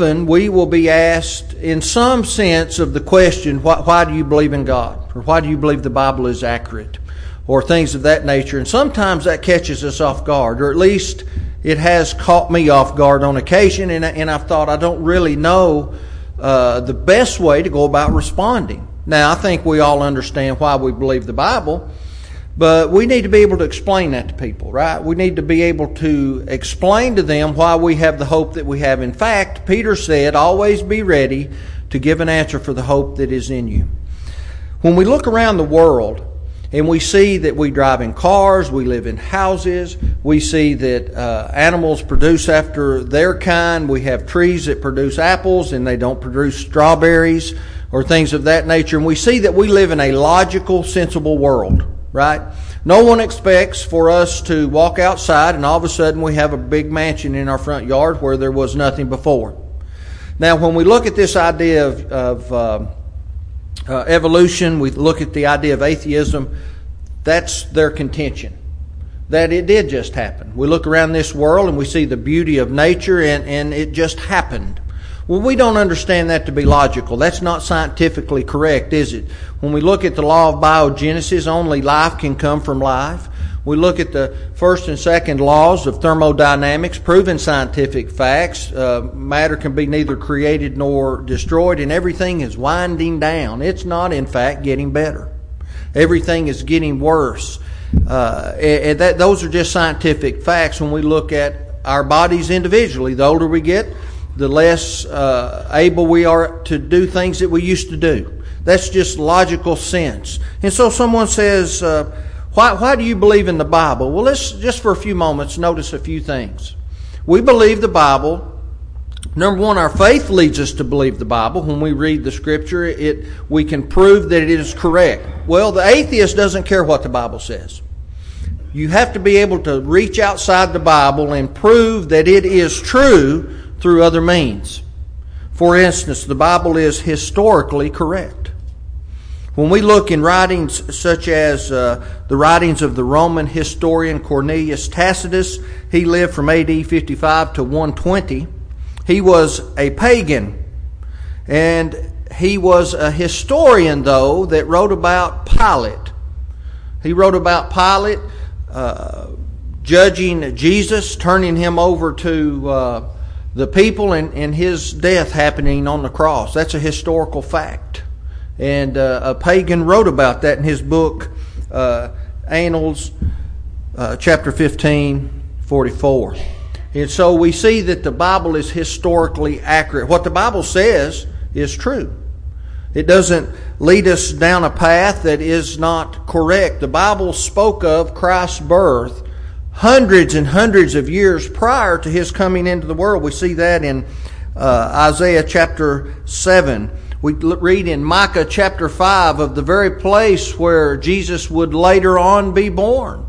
often we will be asked, in some sense, of the question, why, why, do you believe in God? Or why do you believe the Bible is accurate? Or things of that nature. And sometimes that catches us off guard, or at least it has caught me off guard on occasion, and, and I've thought I don't really know uh, the best way to go about responding. Now, I think we all understand why we believe the Bible, but we need to be able to explain that to people, right? We need to be able to explain to them why we have the hope that we have. In fact, Peter said, always be ready to give an answer for the hope that is in you. When we look around the world, and we see that we drive in cars, we live in houses, we see that uh, animals produce after their kind, we have trees that produce apples and they don't produce strawberries or things of that nature. And we see that we live in a logical, sensible world, right? No one expects for us to walk outside and all of a sudden we have a big mansion in our front yard where there was nothing before. Now, when we look at this idea of, of uh, uh, evolution, we look at the idea of atheism, that's their contention. That it did just happen. We look around this world and we see the beauty of nature and, and it just happened. Well, we don't understand that to be logical. That's not scientifically correct, is it? When we look at the law of biogenesis, only life can come from life. We look at the first and second laws of thermodynamics, proven scientific facts. Uh, matter can be neither created nor destroyed, and everything is winding down. It's not, in fact, getting better. Everything is getting worse. Uh, and that, those are just scientific facts when we look at our bodies individually. The older we get, the less uh, able we are to do things that we used to do. That's just logical sense. And so someone says, uh, why, why do you believe in the Bible? Well, let's just for a few moments notice a few things. We believe the Bible. Number one, our faith leads us to believe the Bible. When we read the Scripture, it we can prove that it is correct. Well, the atheist doesn't care what the Bible says. You have to be able to reach outside the Bible and prove that it is true through other means. For instance, the Bible is historically correct. When we look in writings such as uh, the writings of the Roman historian Cornelius Tacitus, he lived from AD 55 to 120. He was a pagan. And he was a historian, though, that wrote about Pilate. He wrote about Pilate uh, judging Jesus, turning him over to uh, the people, and, and his death happening on the cross. That's a historical fact. And uh, a pagan wrote about that in his book, uh, Annals, uh, chapter 15, 44. And so we see that the Bible is historically accurate. What the Bible says is true. It doesn't lead us down a path that is not correct. The Bible spoke of Christ's birth hundreds and hundreds of years prior to his coming into the world. We see that in uh, Isaiah chapter 7 we read in Micah chapter 5 of the very place where Jesus would later on be born.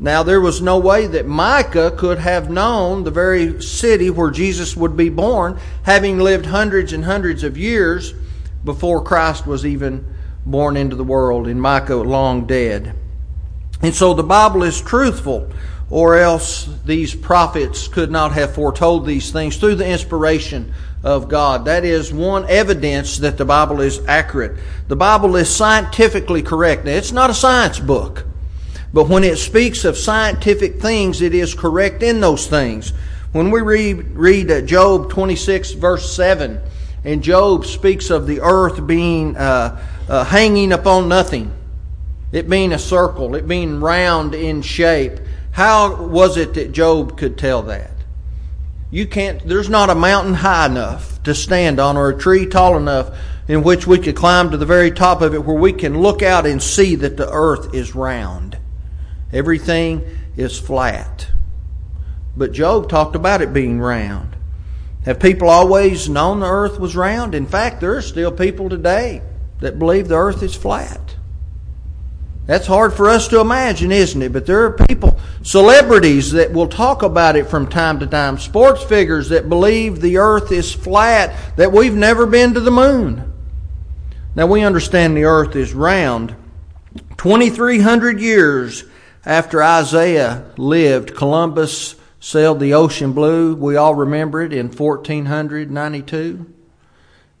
Now, there was no way that Micah could have known the very city where Jesus would be born, having lived hundreds and hundreds of years before Christ was even born into the world, and Micah long dead. And so the Bible is truthful, or else these prophets could not have foretold these things through the inspiration of God. That is one evidence that the Bible is accurate. The Bible is scientifically correct. Now, it's not a science book, but when it speaks of scientific things, it is correct in those things. When we read, read uh, Job 26, verse 7, and Job speaks of the earth being uh, uh, hanging upon nothing, it being a circle, it being round in shape. How was it that Job could tell that? You can't, there's not a mountain high enough to stand on or a tree tall enough in which we could climb to the very top of it where we can look out and see that the earth is round. Everything is flat. But Job talked about it being round. Have people always known the earth was round? In fact, there are still people today that believe the earth is flat. That's hard for us to imagine, isn't it? But there are people, celebrities that will talk about it from time to time, sports figures that believe the earth is flat, that we've never been to the moon. Now we understand the earth is round. 2,300 years after Isaiah lived, Columbus sailed the ocean blue. We all remember it in 1492.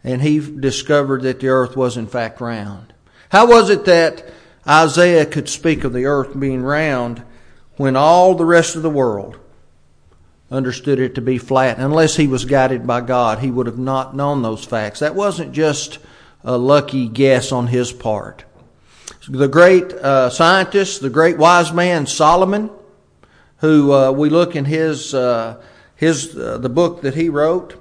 And he discovered that the earth was in fact round. How was it that Isaiah could speak of the earth being round when all the rest of the world understood it to be flat? Unless he was guided by God, he would have not known those facts. That wasn't just a lucky guess on his part. The great uh, scientist, the great wise man Solomon, who uh, we look in his uh, his uh, the book that he wrote,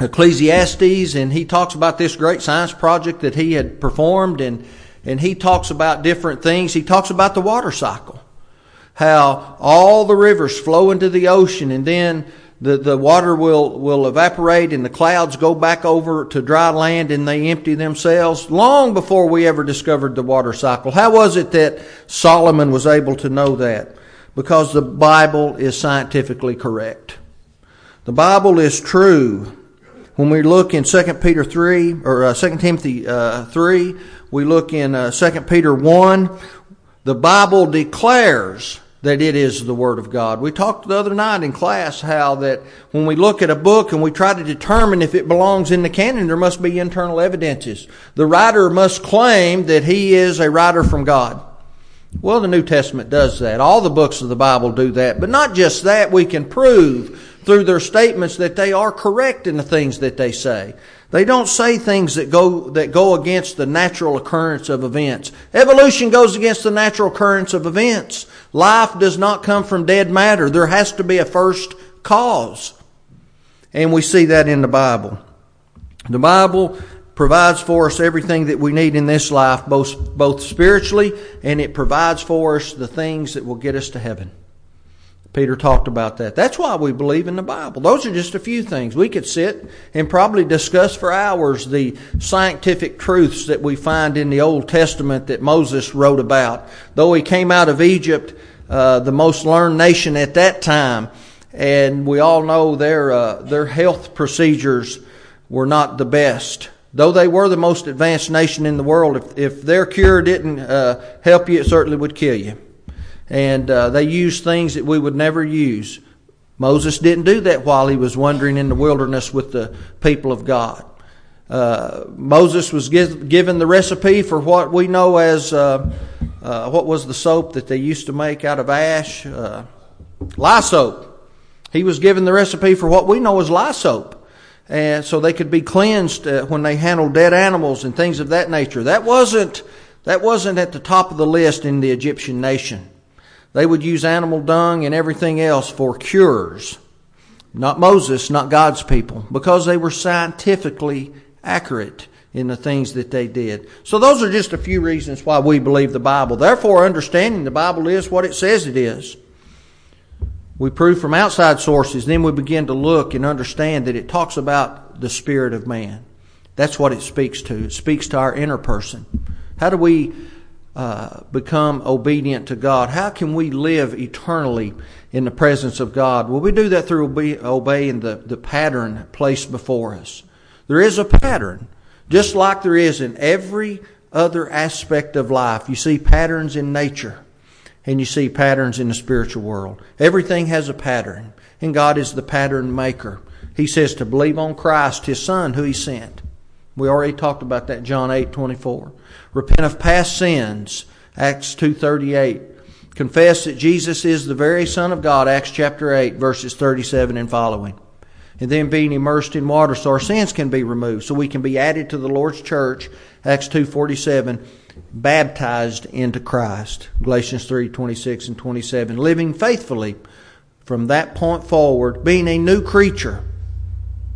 Ecclesiastes, and he talks about this great science project that he had performed, and and he talks about different things. He talks about the water cycle, how all the rivers flow into the ocean, and then the, the water will, will evaporate and the clouds go back over to dry land and they empty themselves long before we ever discovered the water cycle. How was it that Solomon was able to know that? because the Bible is scientifically correct. The Bible is true. When we look in 2 Peter 3, or uh, 2 Timothy uh, 3, we look in uh, 2 Peter 1, the Bible declares that it is the Word of God. We talked the other night in class how that when we look at a book and we try to determine if it belongs in the canon, there must be internal evidences. The writer must claim that he is a writer from God. Well, the New Testament does that. All the books of the Bible do that. But not just that, we can prove through their statements that they are correct in the things that they say. They don't say things that go, that go against the natural occurrence of events. Evolution goes against the natural occurrence of events. Life does not come from dead matter. There has to be a first cause. And we see that in the Bible. The Bible provides for us everything that we need in this life, both, both spiritually, and it provides for us the things that will get us to heaven. Peter talked about that. That's why we believe in the Bible. Those are just a few things. We could sit and probably discuss for hours the scientific truths that we find in the Old Testament that Moses wrote about. Though he came out of Egypt, uh, the most learned nation at that time, and we all know their uh, their health procedures were not the best. Though they were the most advanced nation in the world, if, if their cure didn't uh, help you, it certainly would kill you. And uh, they used things that we would never use. Moses didn't do that while he was wandering in the wilderness with the people of God. Uh, Moses was give, given the recipe for what we know as uh, uh, what was the soap that they used to make out of ash? Uh, lye soap. He was given the recipe for what we know as lye soap and so they could be cleansed uh, when they handled dead animals and things of that nature. That wasn't that wasn't at the top of the list in the Egyptian nation. They would use animal dung and everything else for cures. Not Moses, not God's people, because they were scientifically accurate in the things that they did. So those are just a few reasons why we believe the Bible. Therefore, understanding the Bible is what it says it is. We prove from outside sources, then we begin to look and understand that it talks about the spirit of man. That's what it speaks to. It speaks to our inner person. How do we uh, become obedient to God? How can we live eternally in the presence of God? Well, we do that through obe- obeying the, the pattern placed before us. There is a pattern, just like there is in every other aspect of life. You see patterns in nature and you see patterns in the spiritual world. Everything has a pattern, and God is the pattern maker. He says to believe on Christ, His Son, who He sent. We already talked about that, John 8, 24. Repent of past sins, Acts 2.38. Confess that Jesus is the very Son of God, Acts chapter 8, verses 37 and following. And then being immersed in water so our sins can be removed, so we can be added to the Lord's church, Acts 2.47 baptized into Christ. Galatians 3 26 and 27. Living faithfully from that point forward, being a new creature,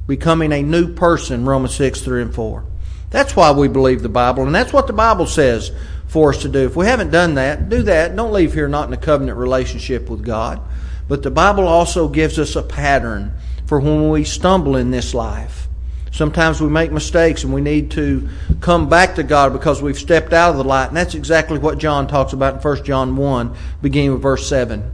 becoming a new person, Romans 6 3 and 4. That's why we believe the Bible, and that's what the Bible says for us to do. If we haven't done that, do that. Don't leave here not in a covenant relationship with God. But the Bible also gives us a pattern for when we stumble in this life. Sometimes we make mistakes and we need to come back to God because we've stepped out of the light. And that's exactly what John talks about in 1 John 1, beginning with verse 7.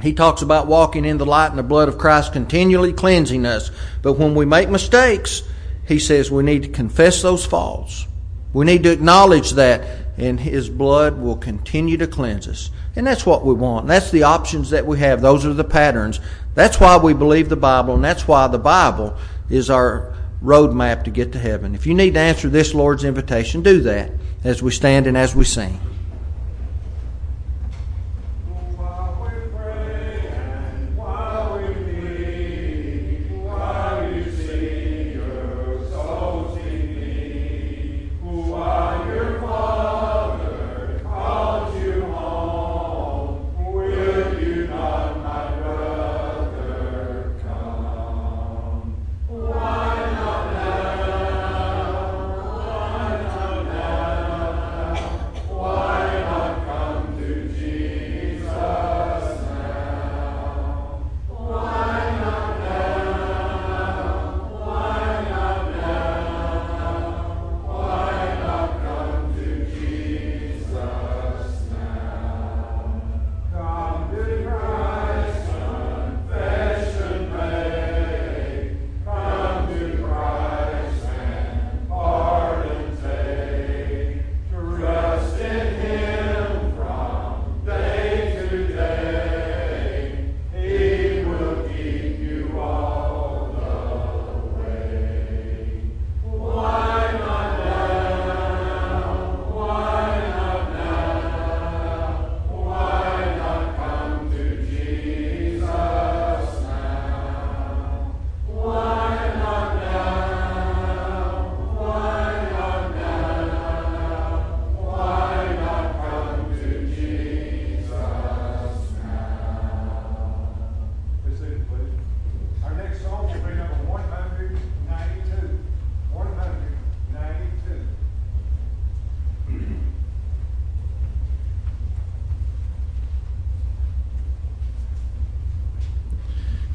He talks about walking in the light and the blood of Christ continually cleansing us. But when we make mistakes, he says we need to confess those faults. We need to acknowledge that and His blood will continue to cleanse us. And that's what we want. That's the options that we have. Those are the patterns. That's why we believe the Bible, and that's why the Bible is our roadmap to get to heaven. If you need to answer this Lord's invitation, do that as we stand and as we sing.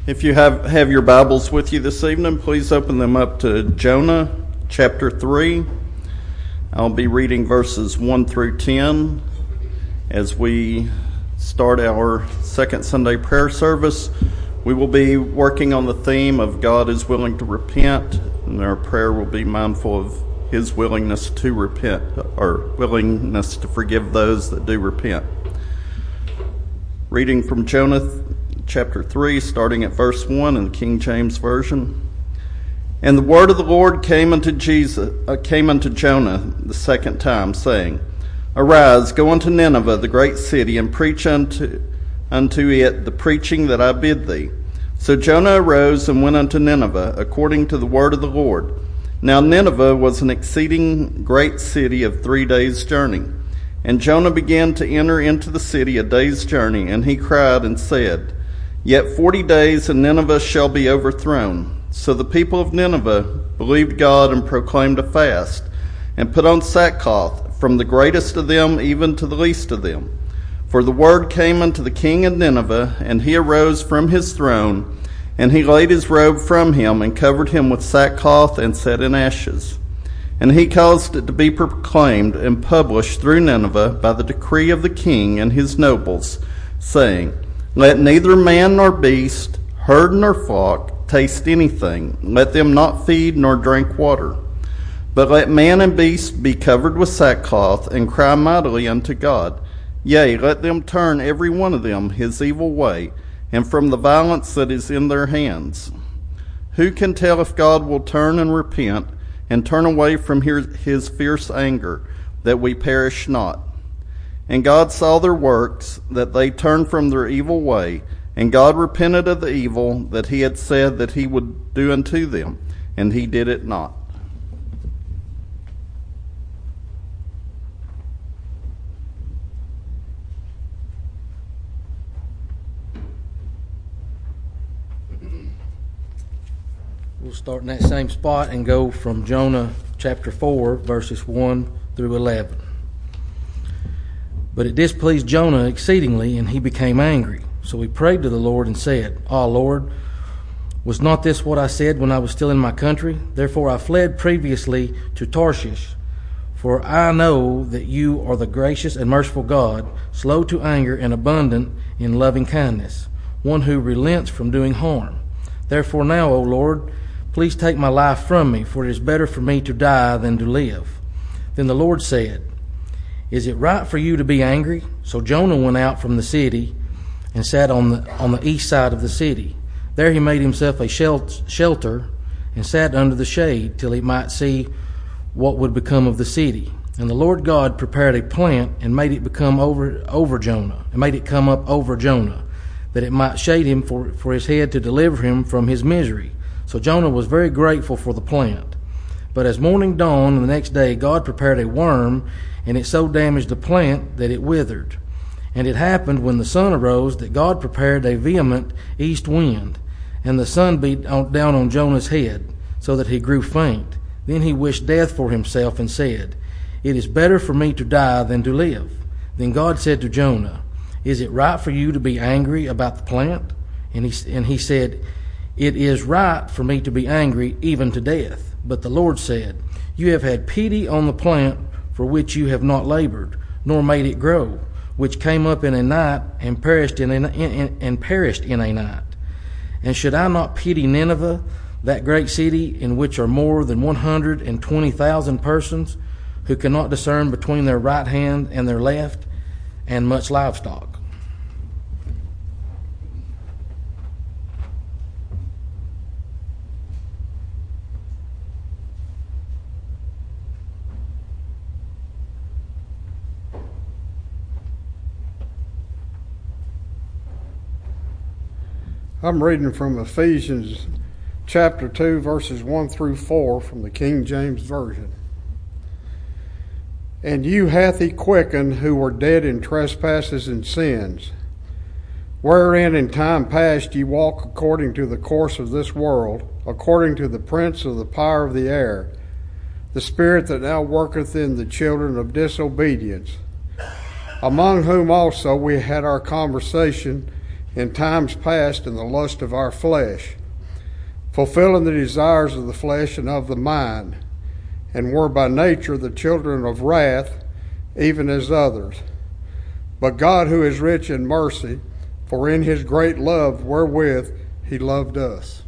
If you have, have your Bibles with you this evening, please open them up to Jonah chapter 3. I'll be reading verses 1 through 10 as we start our second Sunday prayer service. We will be working on the theme of God is willing to repent, and our prayer will be mindful of his willingness to repent or willingness to forgive those that do repent. Reading from Jonah chapter 3, starting at verse 1 in the King James Version. And the word of the Lord came unto Jesus, uh, came unto Jonah the second time, saying, Arise, go unto Nineveh, the great city, and preach unto, unto it the preaching that I bid thee. So Jonah arose and went unto Nineveh, according to the word of the Lord. Now Nineveh was an exceeding great city of three days' journey. And Jonah began to enter into the city a day's journey, and he cried and said, Yet forty days and Nineveh shall be overthrown. So the people of Nineveh believed God and proclaimed a fast, and put on sackcloth, from the greatest of them even to the least of them. For the word came unto the king of Nineveh, and he arose from his throne, and he laid his robe from him, and covered him with sackcloth, and set in ashes. And he caused it to be proclaimed and published through Nineveh by the decree of the king and his nobles, saying, let neither man nor beast, herd nor flock, taste anything. Let them not feed nor drink water. But let man and beast be covered with sackcloth, and cry mightily unto God. Yea, let them turn every one of them his evil way, and from the violence that is in their hands. Who can tell if God will turn and repent, and turn away from his fierce anger, that we perish not? And God saw their works, that they turned from their evil way, and God repented of the evil that he had said that he would do unto them, and he did it not. We'll start in that same spot and go from Jonah chapter 4, verses 1 through 11. But it displeased Jonah exceedingly, and he became angry. So he prayed to the Lord and said, Ah, Lord, was not this what I said when I was still in my country? Therefore I fled previously to Tarshish. For I know that you are the gracious and merciful God, slow to anger and abundant in loving kindness, one who relents from doing harm. Therefore now, O Lord, please take my life from me, for it is better for me to die than to live. Then the Lord said, Is it right for you to be angry? So Jonah went out from the city and sat on the, on the east side of the city. There he made himself a shelter and sat under the shade till he might see what would become of the city. And the Lord God prepared a plant and made it become over, over Jonah, and made it come up over Jonah, that it might shade him for, for his head to deliver him from his misery. So Jonah was very grateful for the plant. But as morning dawned the next day, God prepared a worm, and it so damaged the plant that it withered. And it happened when the sun arose that God prepared a vehement east wind, and the sun beat down on Jonah's head, so that he grew faint. Then he wished death for himself and said, It is better for me to die than to live. Then God said to Jonah, Is it right for you to be angry about the plant? And he, and he said, It is right for me to be angry even to death. But the Lord said, You have had pity on the plant for which you have not labored, nor made it grow, which came up in a night and perished in a, in, and perished in a night. And should I not pity Nineveh, that great city in which are more than one hundred and twenty thousand persons, who cannot discern between their right hand and their left, and much livestock? I'm reading from Ephesians chapter 2, verses 1 through 4 from the King James Version. And you hath he quickened who were dead in trespasses and sins, wherein in time past ye walked according to the course of this world, according to the prince of the power of the air, the spirit that now worketh in the children of disobedience, among whom also we had our conversation in times past in the lust of our flesh, fulfilling the desires of the flesh and of the mind, and were by nature the children of wrath, even as others. But God, who is rich in mercy, for in his great love wherewith he loved us.